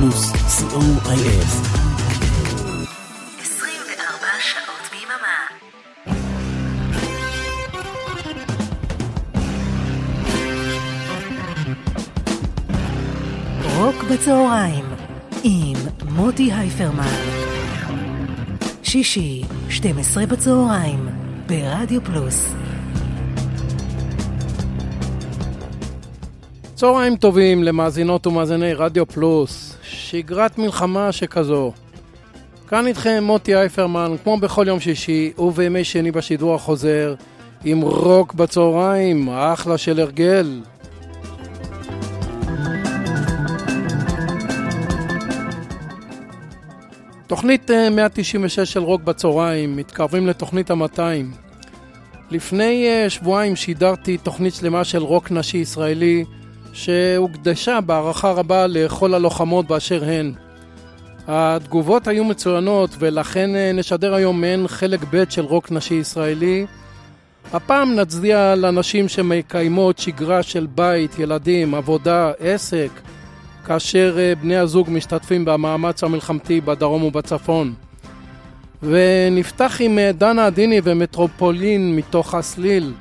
פלוס, co.il 24 שעות ביממה. רוק בצהריים עם מוטי הייפרמן. שישי, 12 בצהריים, ברדיו פלוס. צהריים טובים למאזינות ומאזיני רדיו פלוס, שגרת מלחמה שכזו. כאן איתכם מוטי אייפרמן, כמו בכל יום שישי ובימי שני בשידור החוזר, עם רוק בצהריים, אחלה של הרגל. תוכנית 196 של רוק בצהריים, מתקרבים לתוכנית ה-200. לפני שבועיים שידרתי תוכנית שלמה של רוק נשי ישראלי, שהוקדשה בהערכה רבה לכל הלוחמות באשר הן. התגובות היו מצוינות ולכן נשדר היום מעין חלק ב' של רוק נשי ישראלי. הפעם נצדיע לנשים שמקיימות שגרה של בית, ילדים, עבודה, עסק, כאשר בני הזוג משתתפים במאמץ המלחמתי בדרום ובצפון. ונפתח עם דנה עדיני ומטרופולין מתוך הסליל,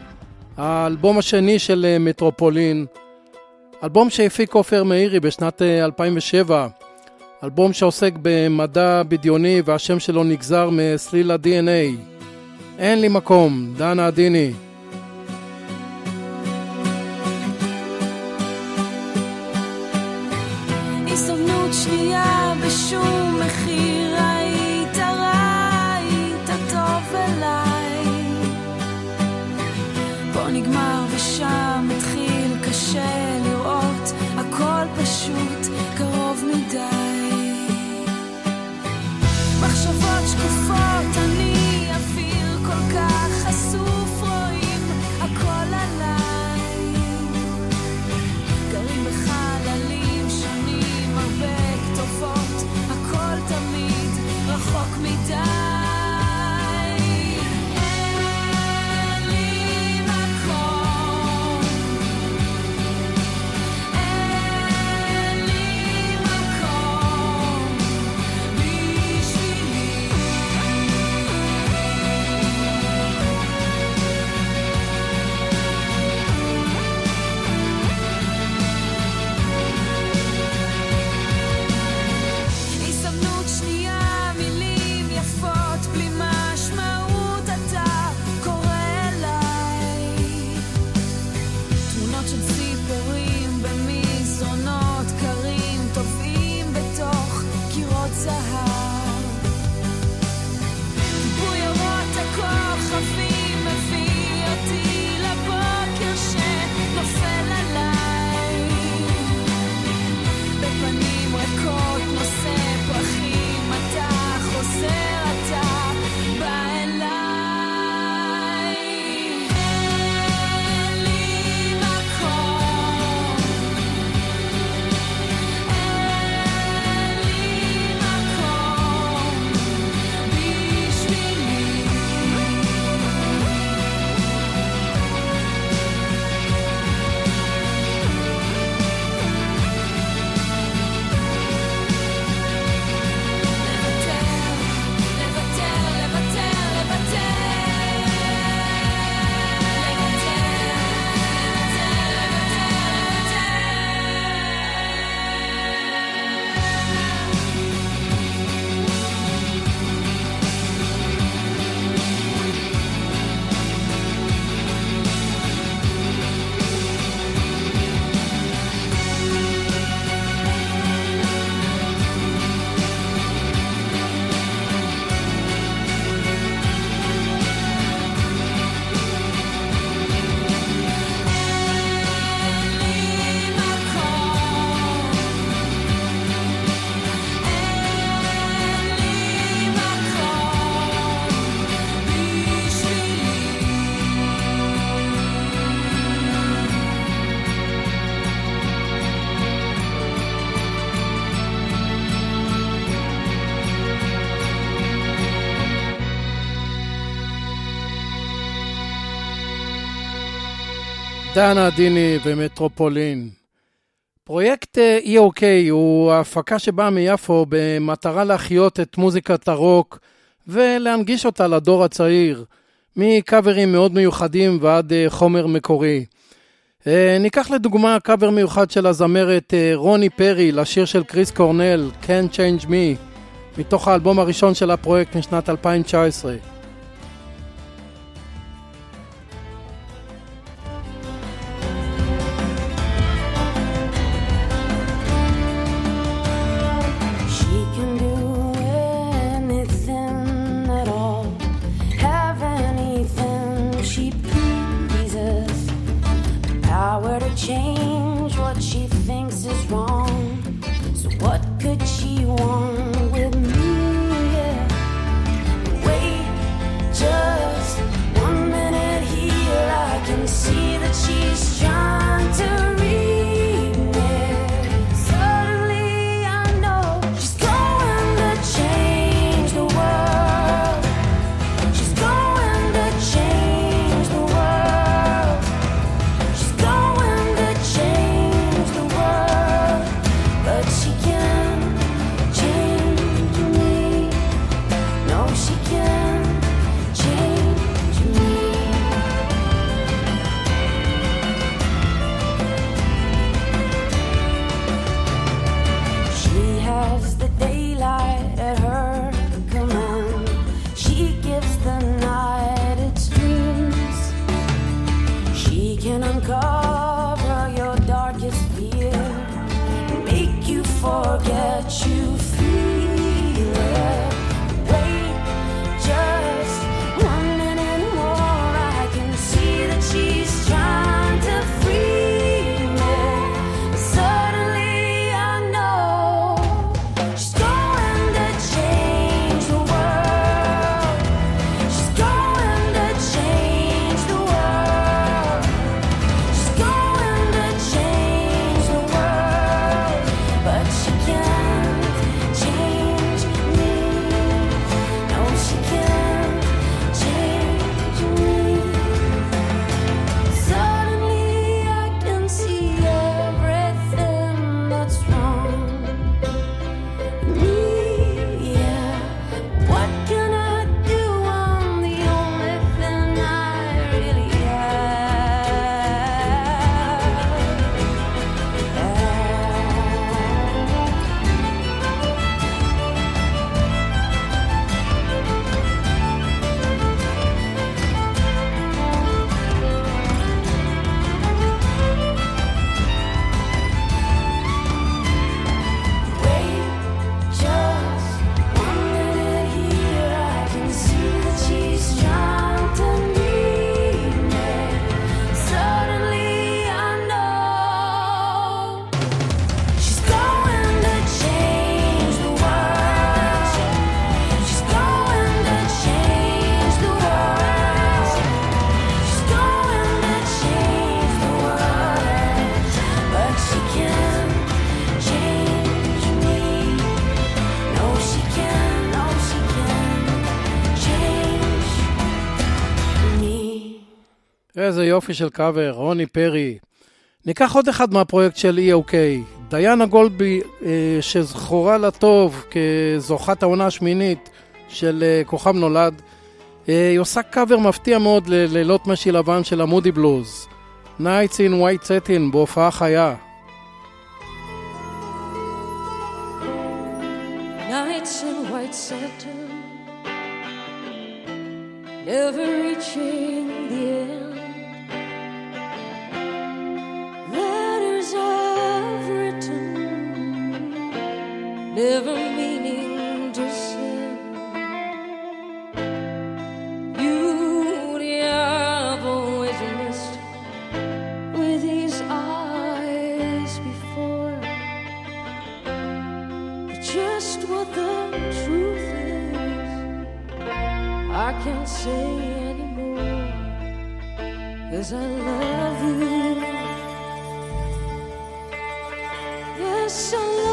האלבום השני של מטרופולין, אלבום שהפיק עופר מאירי בשנת 2007, אלבום שעוסק במדע בדיוני והשם שלו נגזר מסליל ה-DNA. אין לי מקום, דנה עדיני. שנייה בשום מחיר דנה עדיני ומטרופולין. פרויקט אה, EOK הוא ההפקה שבאה מיפו במטרה להחיות את מוזיקת הרוק ולהנגיש אותה לדור הצעיר, מקאברים מאוד מיוחדים ועד אה, חומר מקורי. אה, ניקח לדוגמה קאבר מיוחד של הזמרת רוני פרי לשיר של קריס קורנל, Can't Change Me, מתוך האלבום הראשון של הפרויקט משנת 2019. Change יופי של קאבר, רוני פרי. ניקח עוד אחד מהפרויקט של EOK, דיאנה גולדבי, אה, שזכורה לטוב כזוכת העונה השמינית של אה, כוכב נולד. אה, היא עושה קאבר מפתיע מאוד ללילות משי לבן של המודי בלוז. Nights in White Satin בהופעה חיה. Nights in white satin, never reaching the end. Letters I've written, never meaning to send. Beauty I've always missed with these eyes before. Just what the truth is, I can't say anymore. Cause I love you. so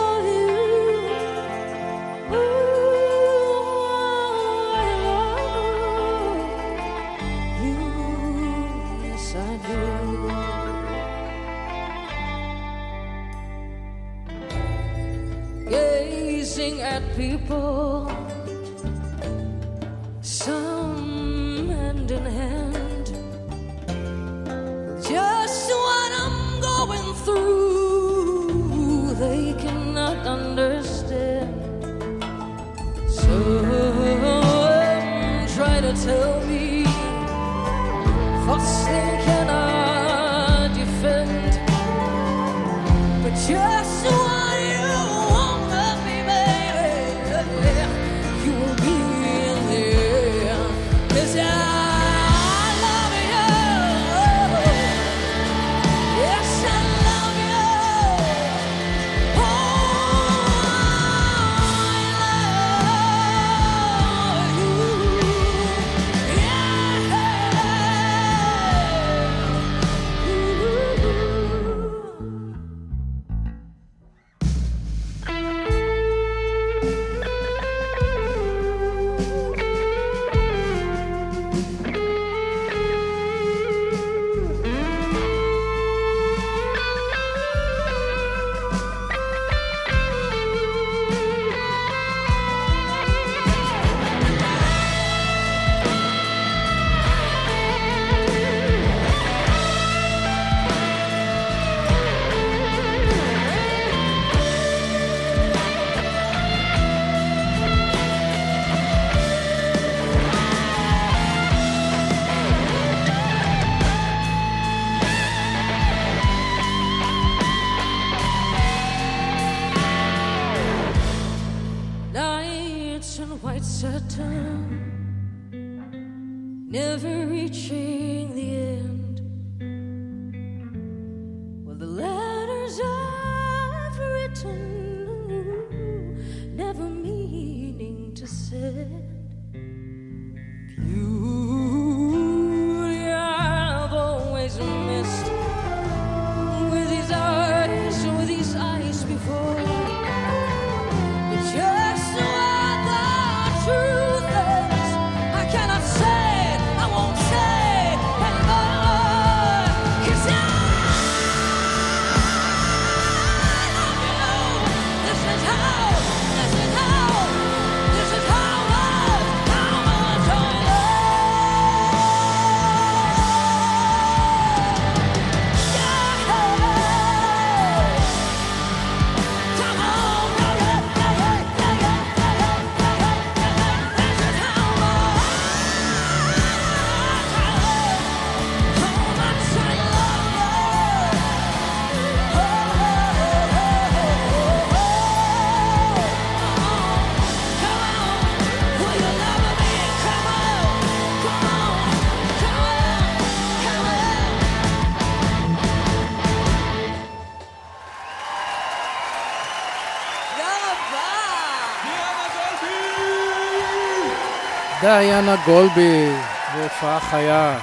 דיינה גולבי, בהופעה חיה.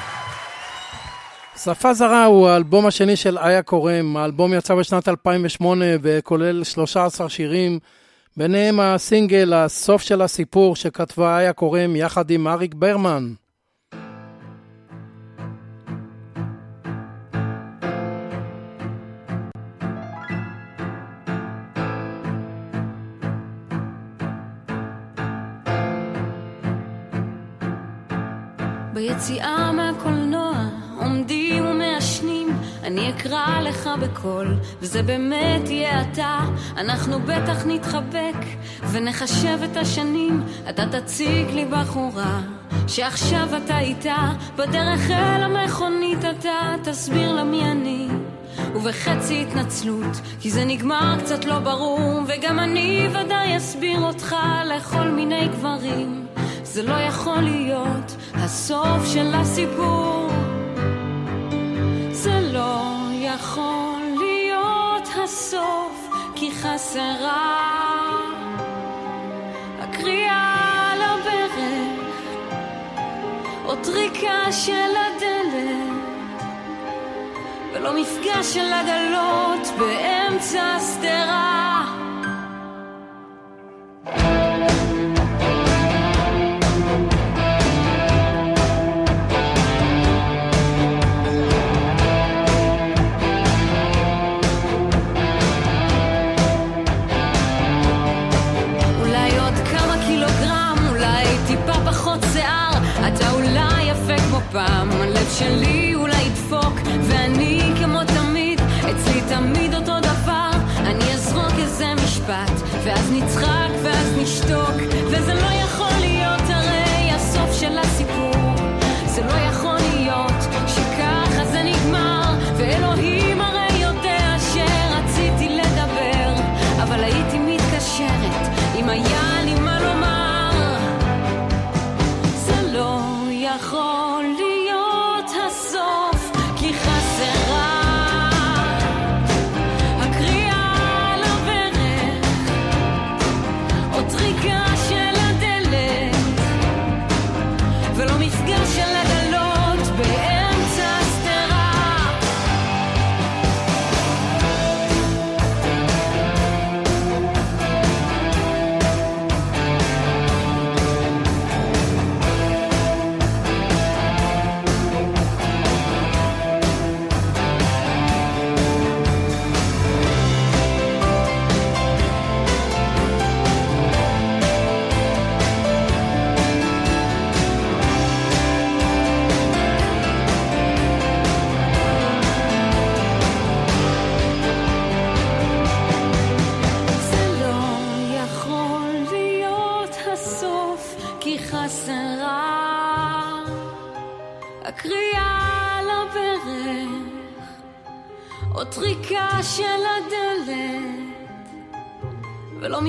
שפה זרה הוא האלבום השני של איה קורם. האלבום יצא בשנת 2008 וכולל 13 שירים, ביניהם הסינגל "הסוף של הסיפור" שכתבה איה קורם יחד עם אריק ברמן. ביציאה מהקולנוע עומדים ומעשנים אני אקרא לך בקול וזה באמת יהיה אתה. אנחנו בטח נתחבק ונחשב את השנים. אתה תציג לי בחורה שעכשיו אתה איתה. בדרך אל המכונית אתה תסביר לה מי אני. ובחצי התנצלות כי זה נגמר קצת לא ברור וגם אני ודאי אסביר אותך לכל מיני גברים זה לא יכול להיות הסוף של הסיפור. זה לא יכול להיות הסוף כי חסרה הקריאה על הברך או טריקה של הדלת ולא מפגש של עגלות באמצע השדרה פעם. הלב שלי אולי ידפוק ואני כמו תמיד אצלי תמיד אותו דבר. אני אזרוק איזה משפט ואז נצחק ואז נשתוק.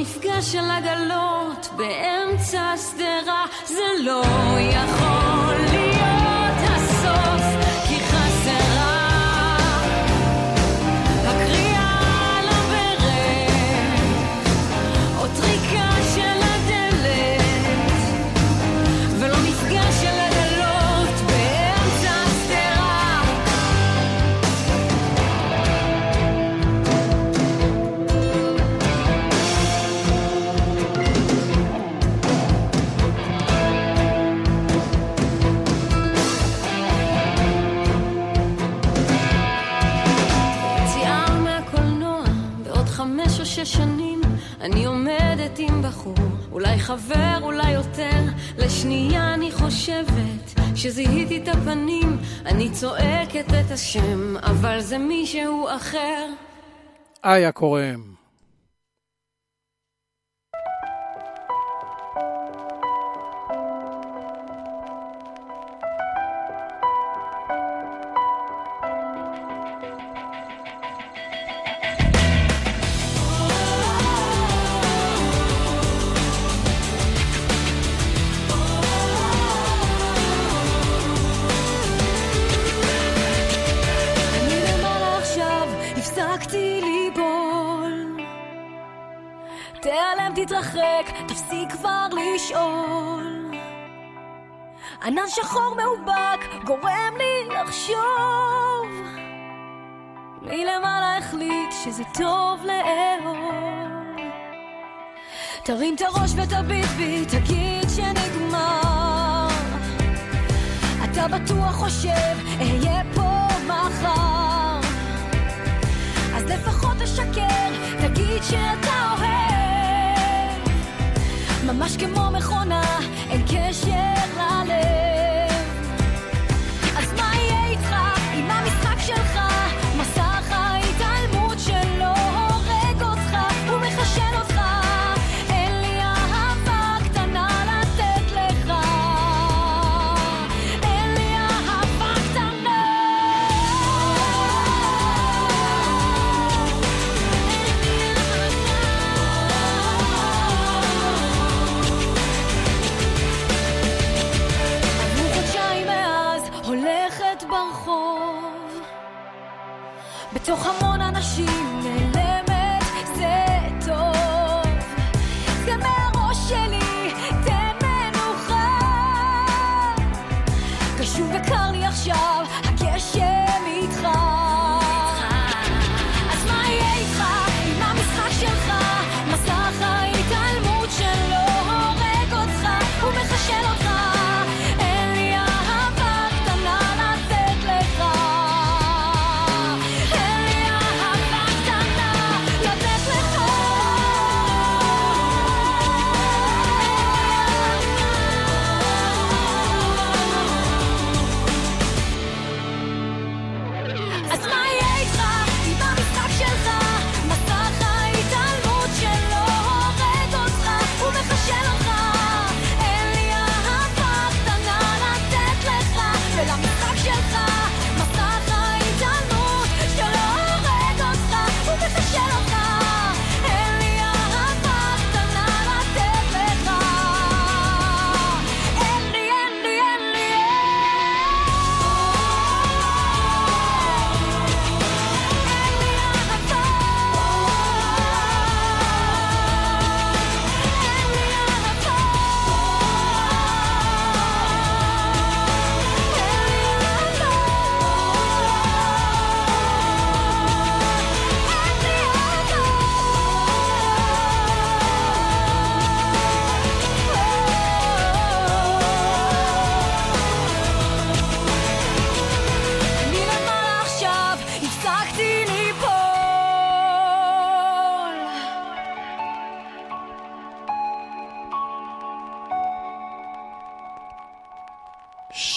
מפגש של עגלות באמצע השדרה זה לא כשזיהיתי את הפנים, אני צועקת את השם, אבל זה מישהו אחר. איה קוראים. להתחמק, תפסיק כבר לשאול. ענן שחור מאובק גורם לי לחשוב. מי מלמעלה החליט שזה טוב לאהוב. תרים את הראש ותביט בי, תגיד שנגמר. אתה בטוח חושב, אהיה פה מחר. אז לפחות תשקר, תגיד שאתה אוהב. ממש כמו מכונה, אין קשר ללב.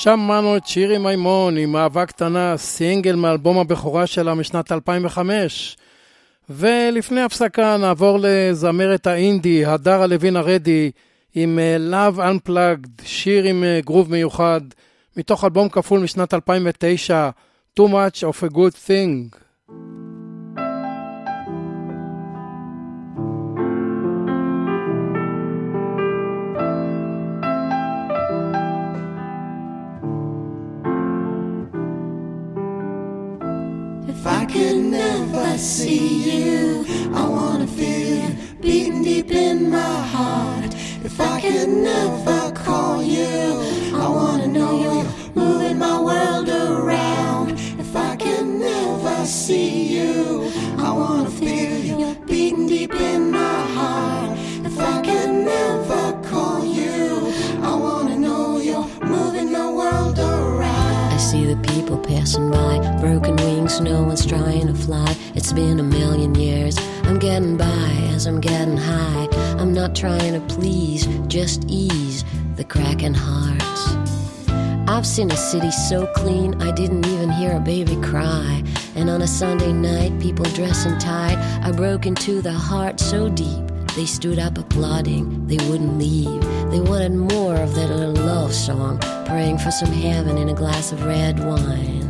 שמענו את שירי מימון עם אהבה קטנה, סינגל מאלבום הבכורה שלה משנת 2005. ולפני הפסקה נעבור לזמרת האינדי, הדרה לוין ארדי, עם אה, Love Unplugged, שיר עם אה, גרוב מיוחד, מתוך אלבום כפול משנת 2009, Too Much of a Good Thing. If I could never see you, I wanna feel you beating deep in my heart. If I could never call you, I wanna know you're moving my world around. If I could never see you, I wanna feel you beating deep in my heart. People passing by, broken wings, no one's trying to fly. It's been a million years. I'm getting by as I'm getting high. I'm not trying to please, just ease the cracking hearts. I've seen a city so clean, I didn't even hear a baby cry. And on a Sunday night, people dressing tight, I broke into the heart so deep. They stood up applauding, they wouldn't leave. They wanted more of that little love song, praying for some heaven in a glass of red wine.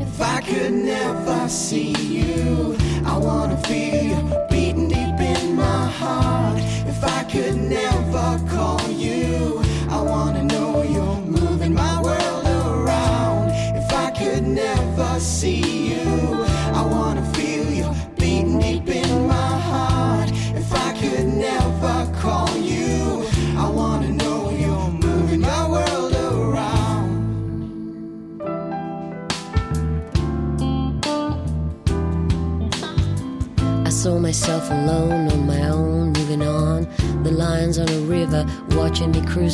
If I could never see you, I wanna feel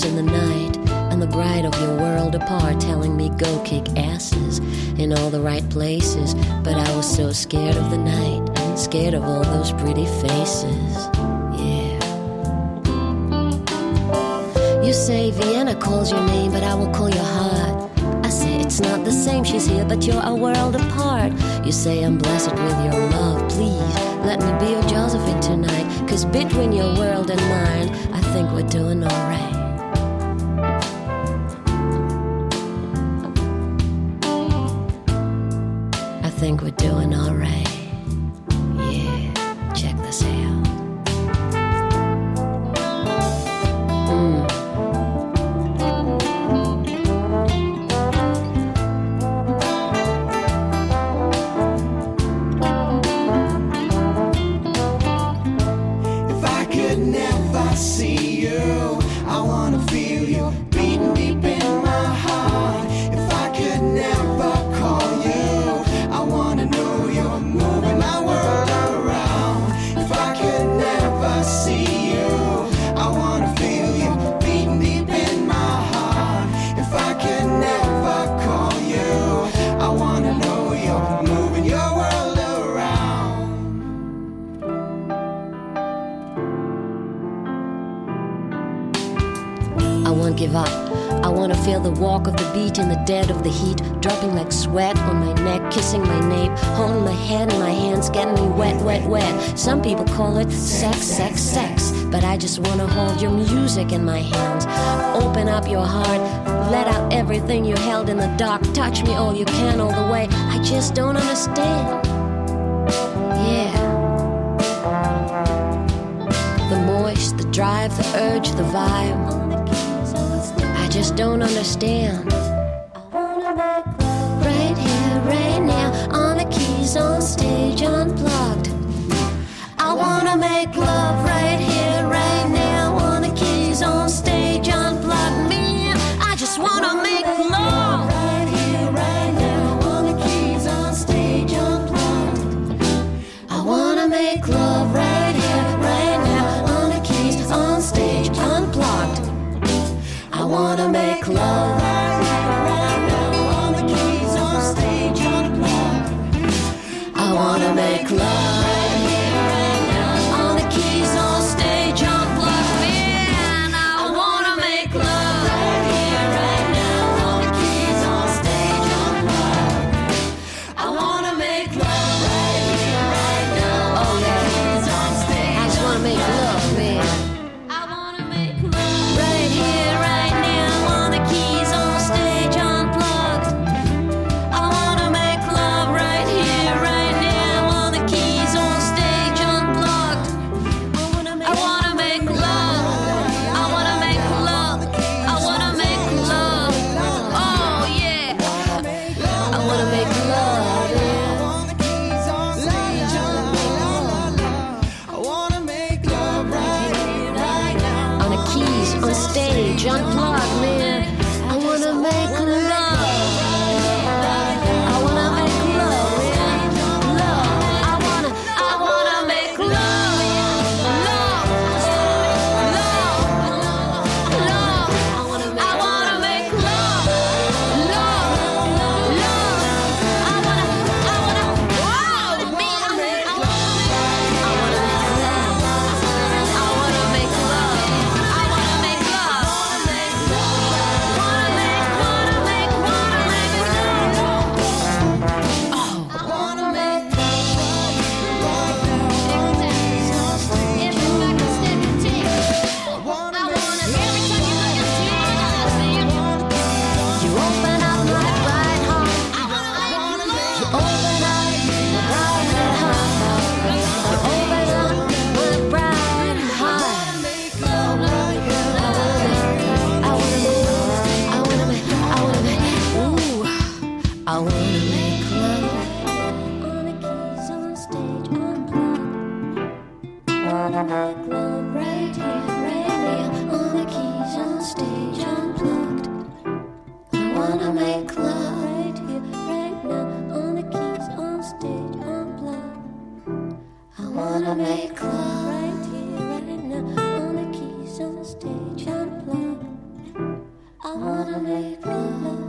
in the night. And the bride of your world apart telling me go kick asses in all the right places. But I was so scared of the night, scared of all those pretty faces. Yeah. You say Vienna calls your name, but I will call your heart. I say it's not the same, she's here, but you're a world apart. You say I'm blessed with your love, please let me be your Josephine tonight. Cause between your world and mine, I think we're doing alright. We're doing alright. Yeah, check this out. If I could never see you, I wanna feel the walk of the beat in the dead of the heat, dropping like sweat on my neck, kissing my nape, holding my head in my hands, getting me wet, wet, wet. Some people call it sex, sex, sex, but I just want to hold your music in my hands. Open up your heart, let out everything you held in the dark, touch me all you can all the way. I just don't understand. Yeah. The moist, the drive, the urge, the vibe. Just don't understand. Wanna make love right here, right now. On the keys on stage, unplugged. I wanna make love right here, right now. On the keys on stage, unplugged. I wanna make love,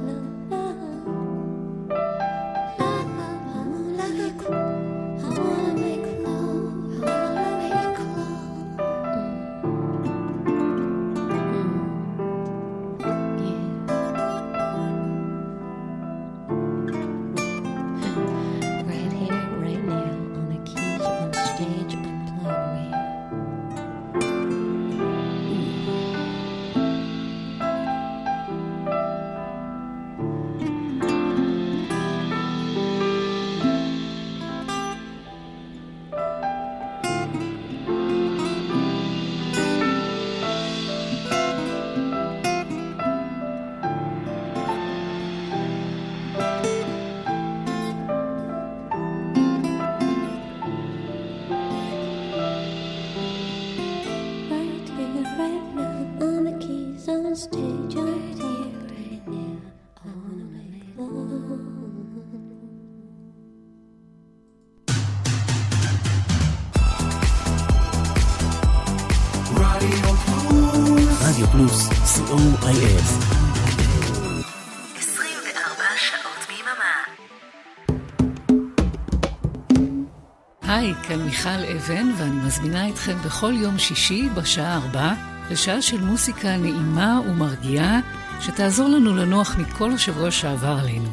כאן מיכל אבן, ואני מזמינה אתכם בכל יום שישי בשעה ארבע לשעה של מוסיקה נעימה ומרגיעה, שתעזור לנו לנוח מכל השבוע שעבר עלינו.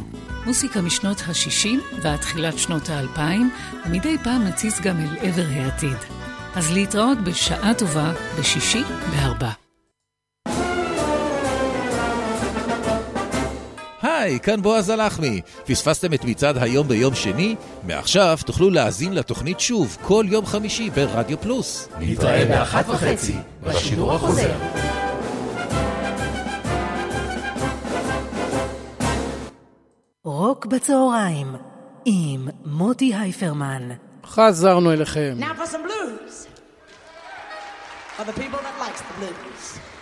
מוסיקה משנות ה-60 ועד תחילת שנות ה-2000, ומדי פעם נציץ גם אל עבר העתיד. אז להתראות בשעה טובה בשישי בארבע. היי, כאן בועז הלחמי. פספסתם את מצעד היום ביום שני? מעכשיו תוכלו להאזין לתוכנית שוב כל יום חמישי ברדיו פלוס. נתראה באחת וחצי, בשידור החוזר. רוק בצהריים, עם מוטי הייפרמן. חזרנו אליכם. Now for some blues. For the people that likes the blues.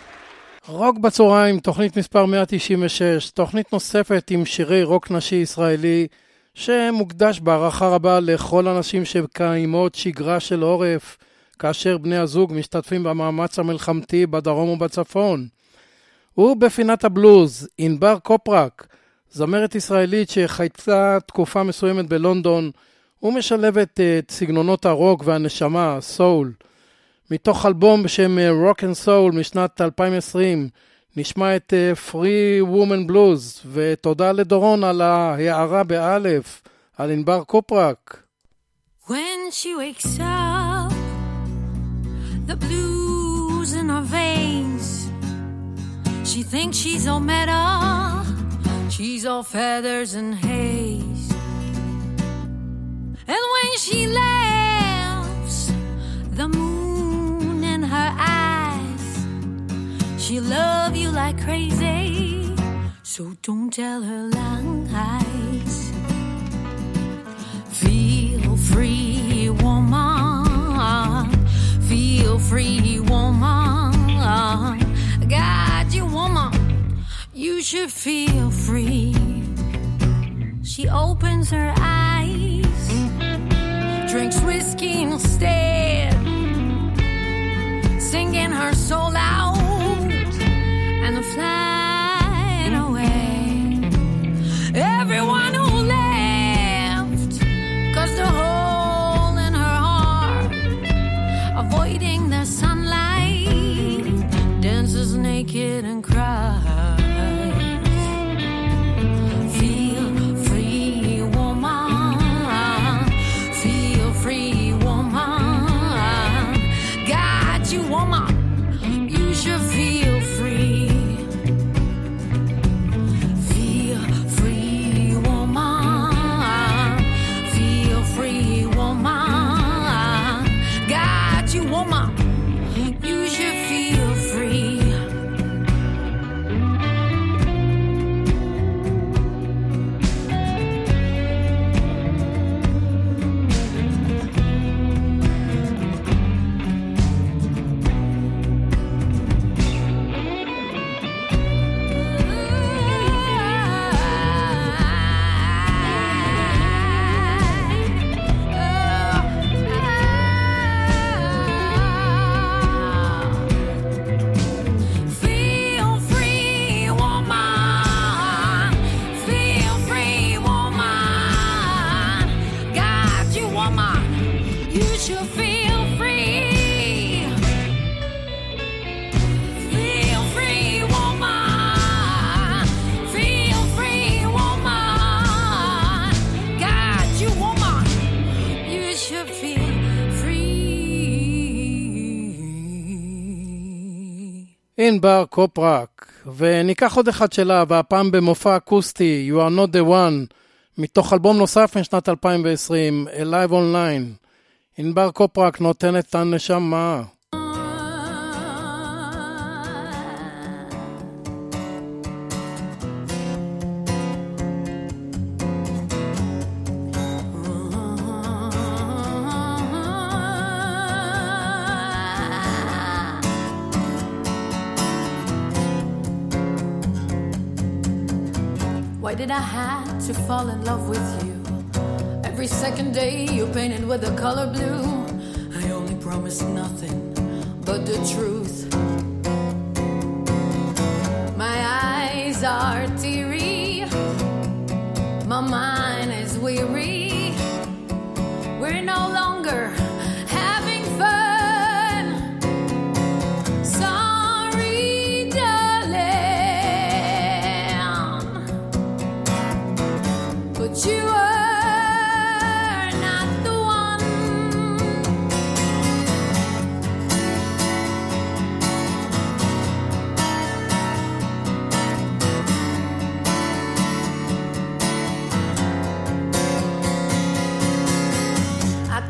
רוק בצהריים, תוכנית מספר 196, תוכנית נוספת עם שירי רוק נשי ישראלי, שמוקדש בהערכה רבה לכל הנשים שקיימות שגרה של עורף, כאשר בני הזוג משתתפים במאמץ המלחמתי בדרום ובצפון. ובפינת הבלוז, ענבר קופרק, זמרת ישראלית שחיתה תקופה מסוימת בלונדון, ומשלבת את סגנונות הרוק והנשמה, סול. מתוך אלבום בשם Rock and Soul משנת 2020, נשמע את אה, Free Woman Blues, ותודה לדורון על ההערה באלף, על ענבר קופרק. When she wakes up, the blues in her veins. She thinks she's all meta, she's all feathers and haze. And when she laughs, the moon her eyes, she'll love you like crazy. So don't tell her lies. Feel free, woman. Feel free, woman. God, you woman, you should feel free. She opens her eyes, drinks whiskey instead, so loud. And the flag ענבר קופרק, וניקח עוד אחד שלה, והפעם במופע אקוסטי, You are not the one, מתוך אלבום נוסף משנת 2020, Alive Online. ענבר קופרק נותנת את הנשמה. Did I have to fall in love with you? Every second day you painted with the color blue. I only promised nothing but the truth. My eyes are teary, my mind is weary. We're no longer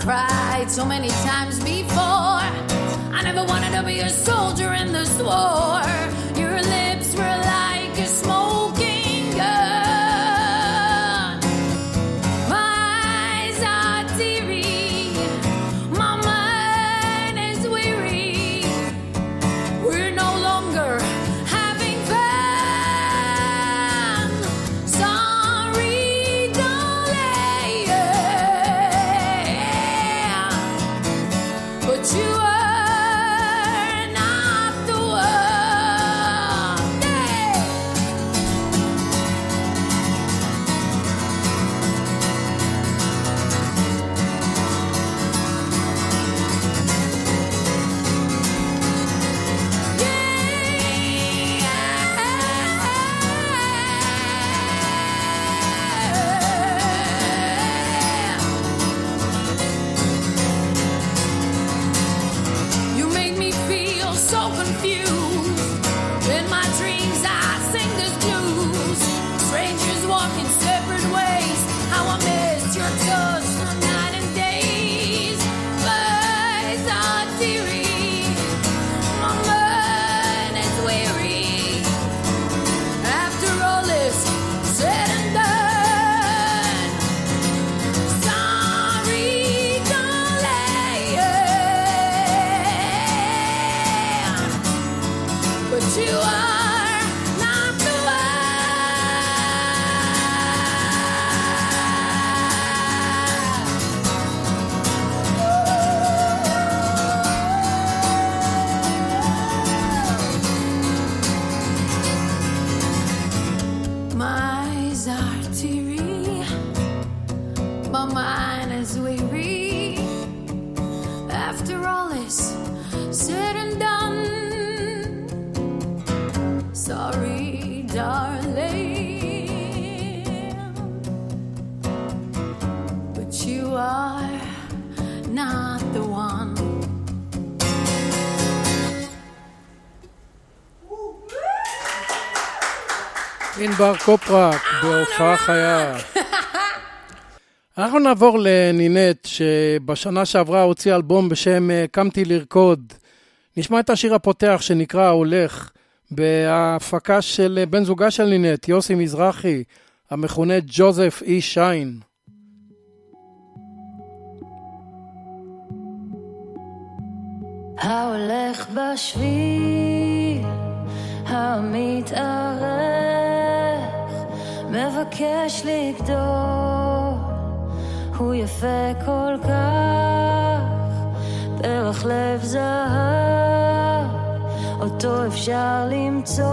cried so many times before. I never wanted to be a soldier in this war. ענבר קופרק, בהופעה חיה. אנחנו נעבור לנינט, שבשנה שעברה הוציאה אלבום בשם אה, קמתי לרקוד. נשמע את השיר הפותח שנקרא הולך, בהפקה של אה, בן זוגה של נינט, יוסי מזרחי, המכונה ג'וזף אי שיין. ההולך בשביל המתארך, מבקש לגדול, הוא יפה כל כך, פרח לב זהב, אותו אפשר למצוא,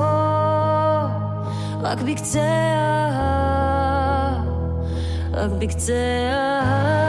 רק בקצה ההר, רק בקצה ההר,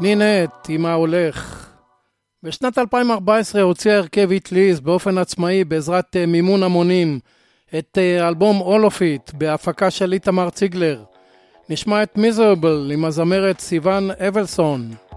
נינט, עם ההולך. בשנת 2014 הוציא הרכב איטליז באופן עצמאי בעזרת אה, מימון המונים את אה, אלבום All of It בהפקה של איתמר ציגלר. נשמע את מיזרבל עם הזמרת סיוון אבלסון.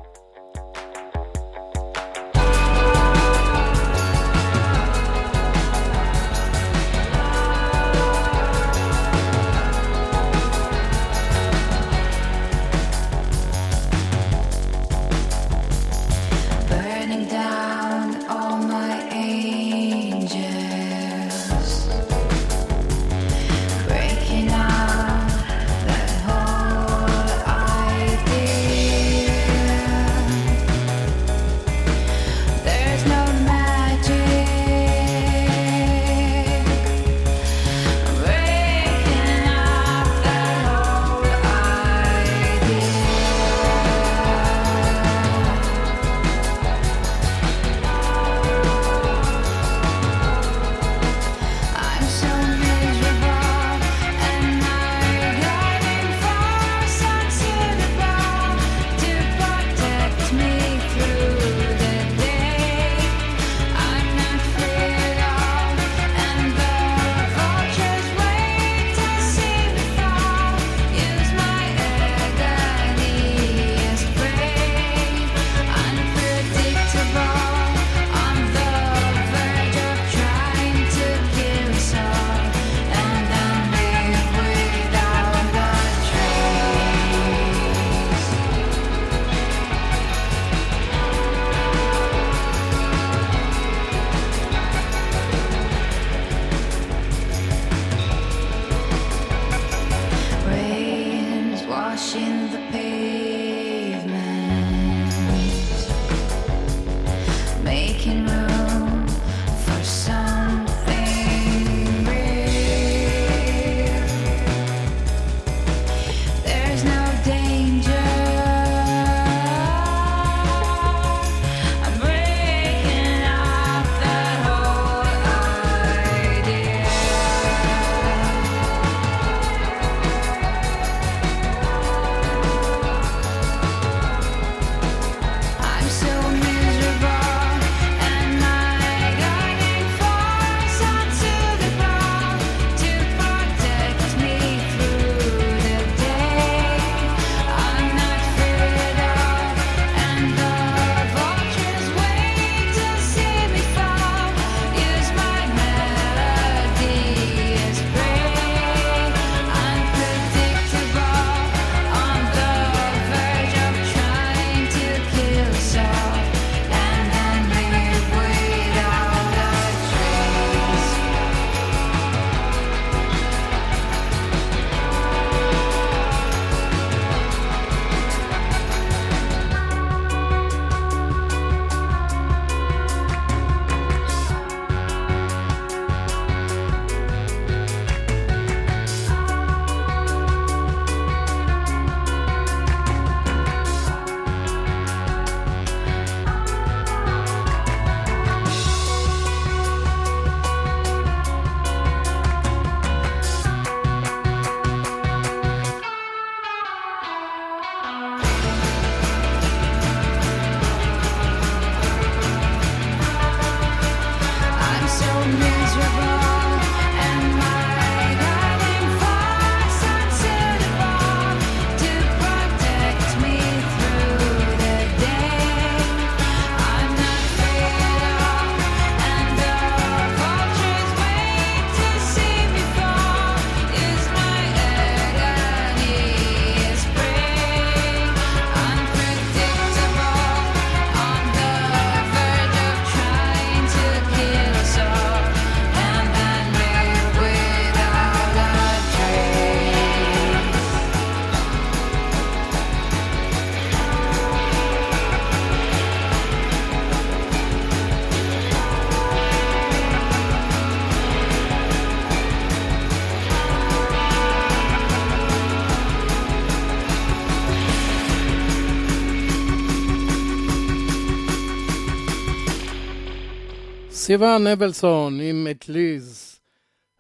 סיוון אבלסון עם את ליז.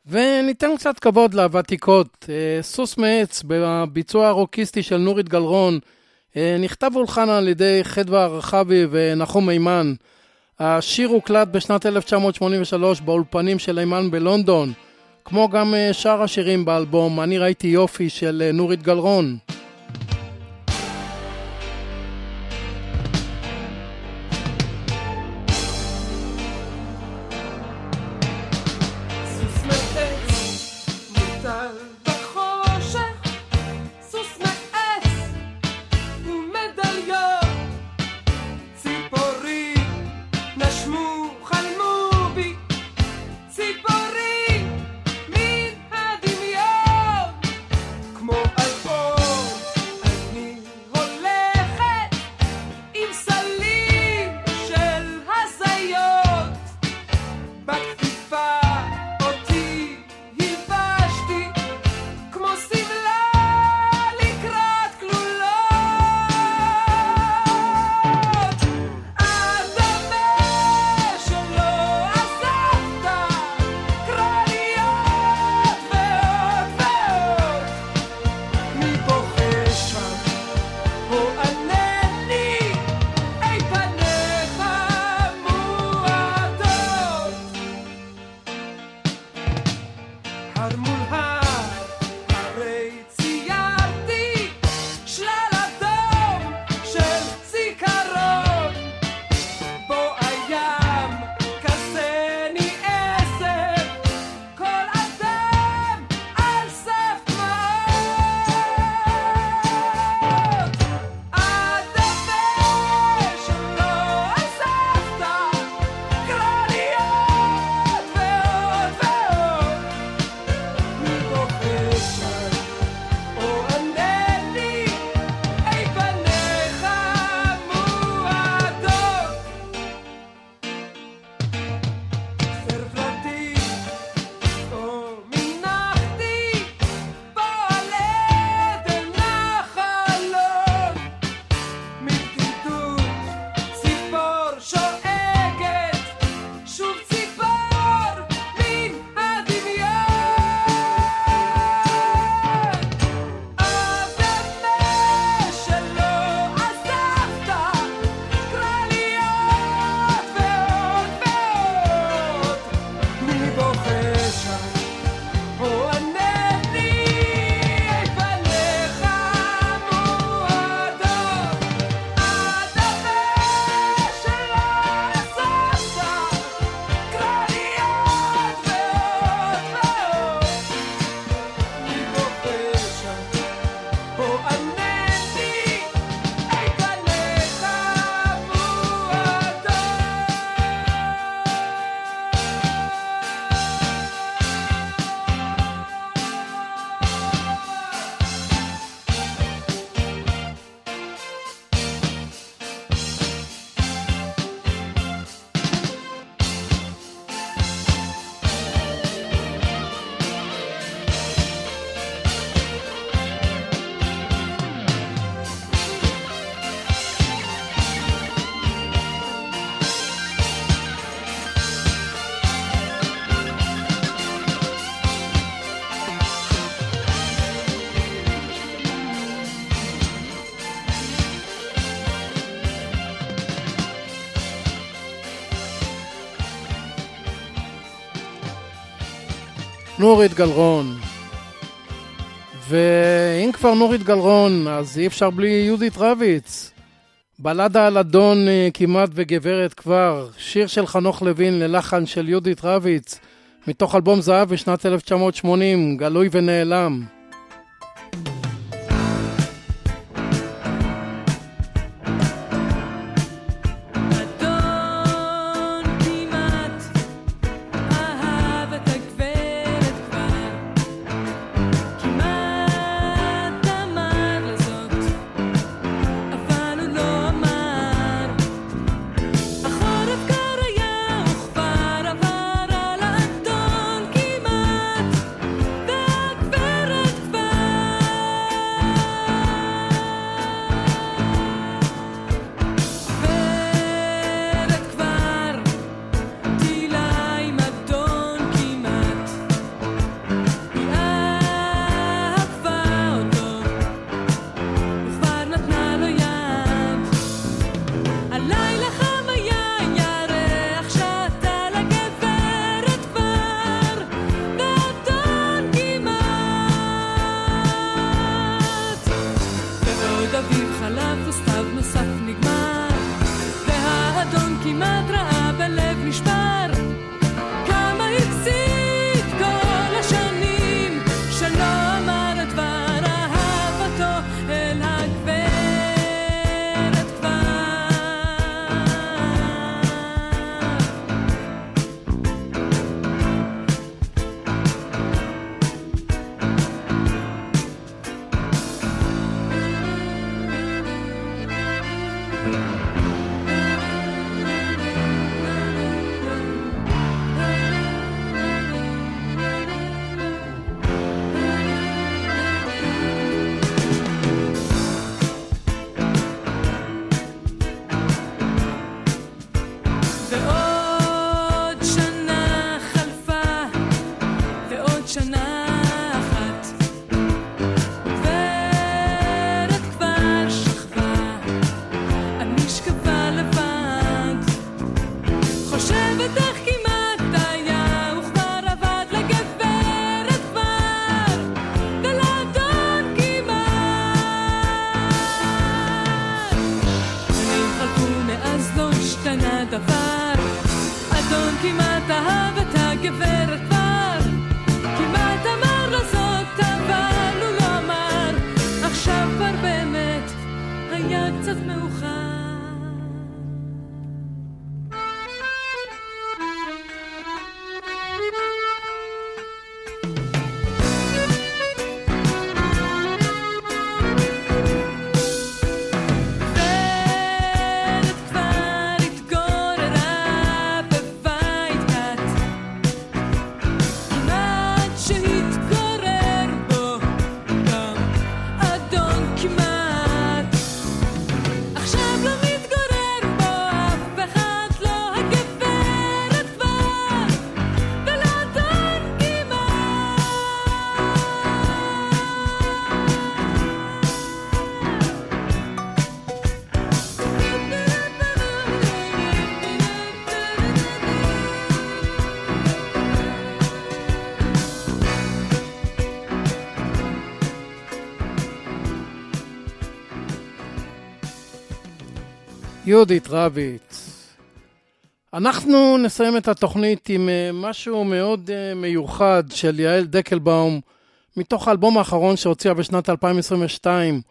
וניתן קצת כבוד לוותיקות. אה, סוס מעץ בביצוע הרוקיסטי של נורית גלרון אה, נכתב הולחן על ידי חדווה רחבי ונחום מימן. השיר הוקלט בשנת 1983 באולפנים של מימן בלונדון, כמו גם אה, שאר השירים באלבום "אני ראיתי יופי" של נורית גלרון. נורית גלרון. ואם כבר נורית גלרון, אז אי אפשר בלי יהודית רביץ. בלדה על אדון אה, כמעט וגברת כבר, שיר של חנוך לוין ללחן של יהודית רביץ, מתוך אלבום זהב בשנת 1980, גלוי ונעלם. כמעט אהב את הגברת יהודית רביץ. אנחנו נסיים את התוכנית עם אה, משהו מאוד אה, מיוחד של יעל דקלבאום, מתוך האלבום האחרון שהוציאה בשנת 2022,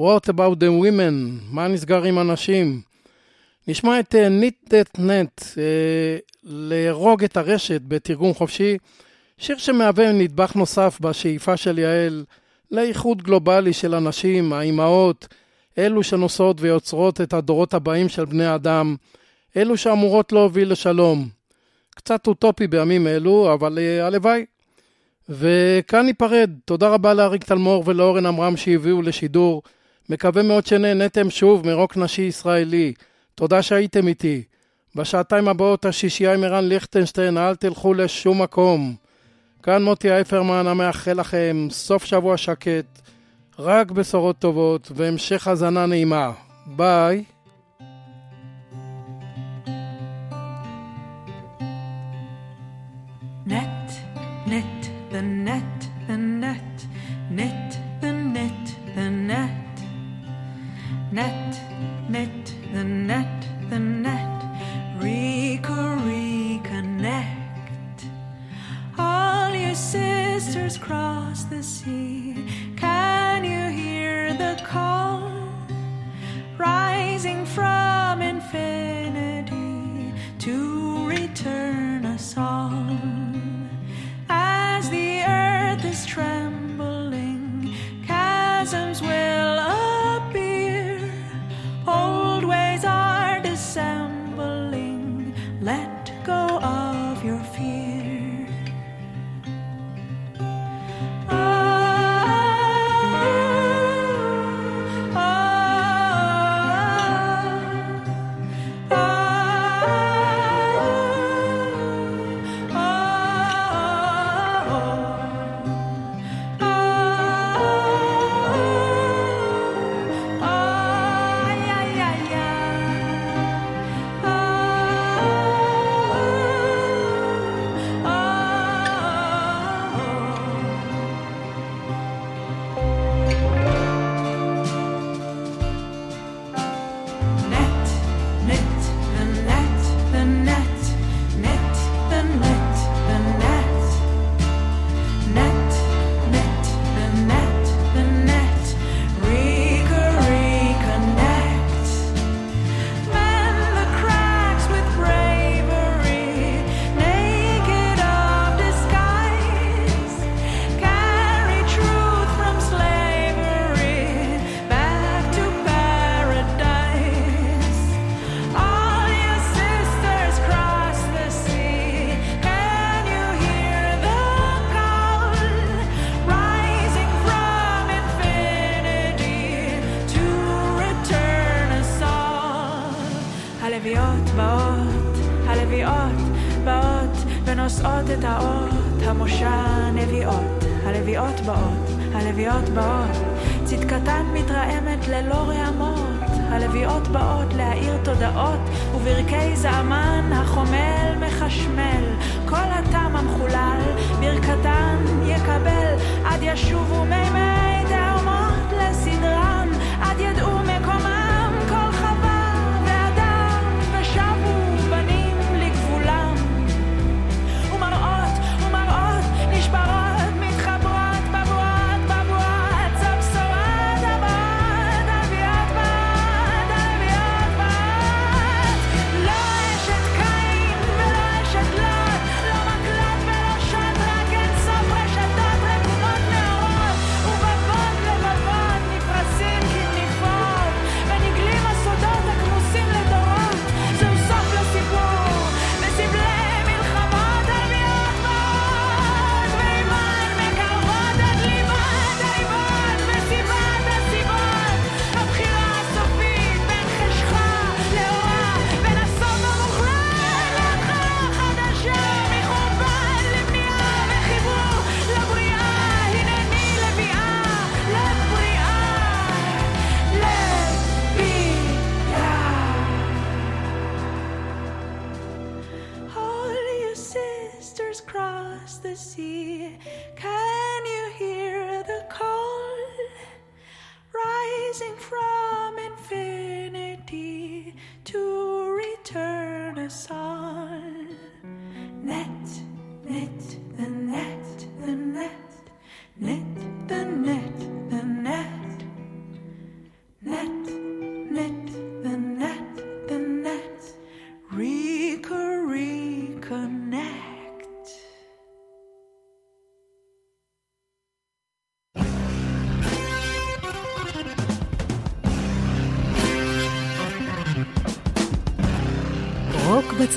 What About the Women, מה נסגר עם הנשים. נשמע את ניט דט נט, להרוג את הרשת בתרגום חופשי, שיר שמהווה נדבך נוסף בשאיפה של יעל לאיחוד גלובלי של הנשים, האימהות, אלו שנושאות ויוצרות את הדורות הבאים של בני אדם, אלו שאמורות להוביל לשלום. קצת אוטופי בימים אלו, אבל אה, הלוואי. וכאן ניפרד. תודה רבה לאריק תלמור ולאורן עמרם שהביאו לשידור. מקווה מאוד שנהנתם שוב מרוק נשי ישראלי. תודה שהייתם איתי. בשעתיים הבאות השישייה עם ערן ליכטנשטיין, אל תלכו לשום מקום. כאן מוטי אייפרמן המאחל לכם סוף שבוע שקט, רק בשורות טובות והמשך האזנה נעימה. ביי. Net, net, the net, the net, net, the net, the net, net, net, the net, the net, reconnect. All your sisters cross the sea. call rising from infinity to return us all.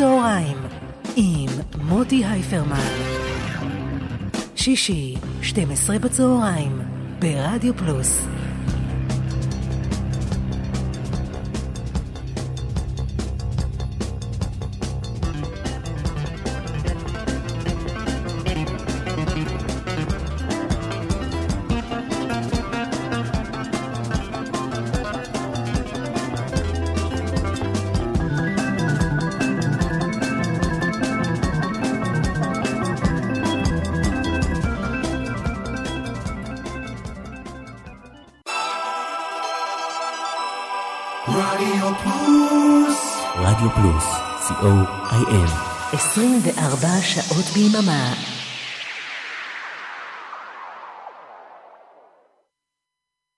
הצהריים עם מוטי הייפרמן. שישי, 12 בצהריים, ברדיו פלוס Od mý mama.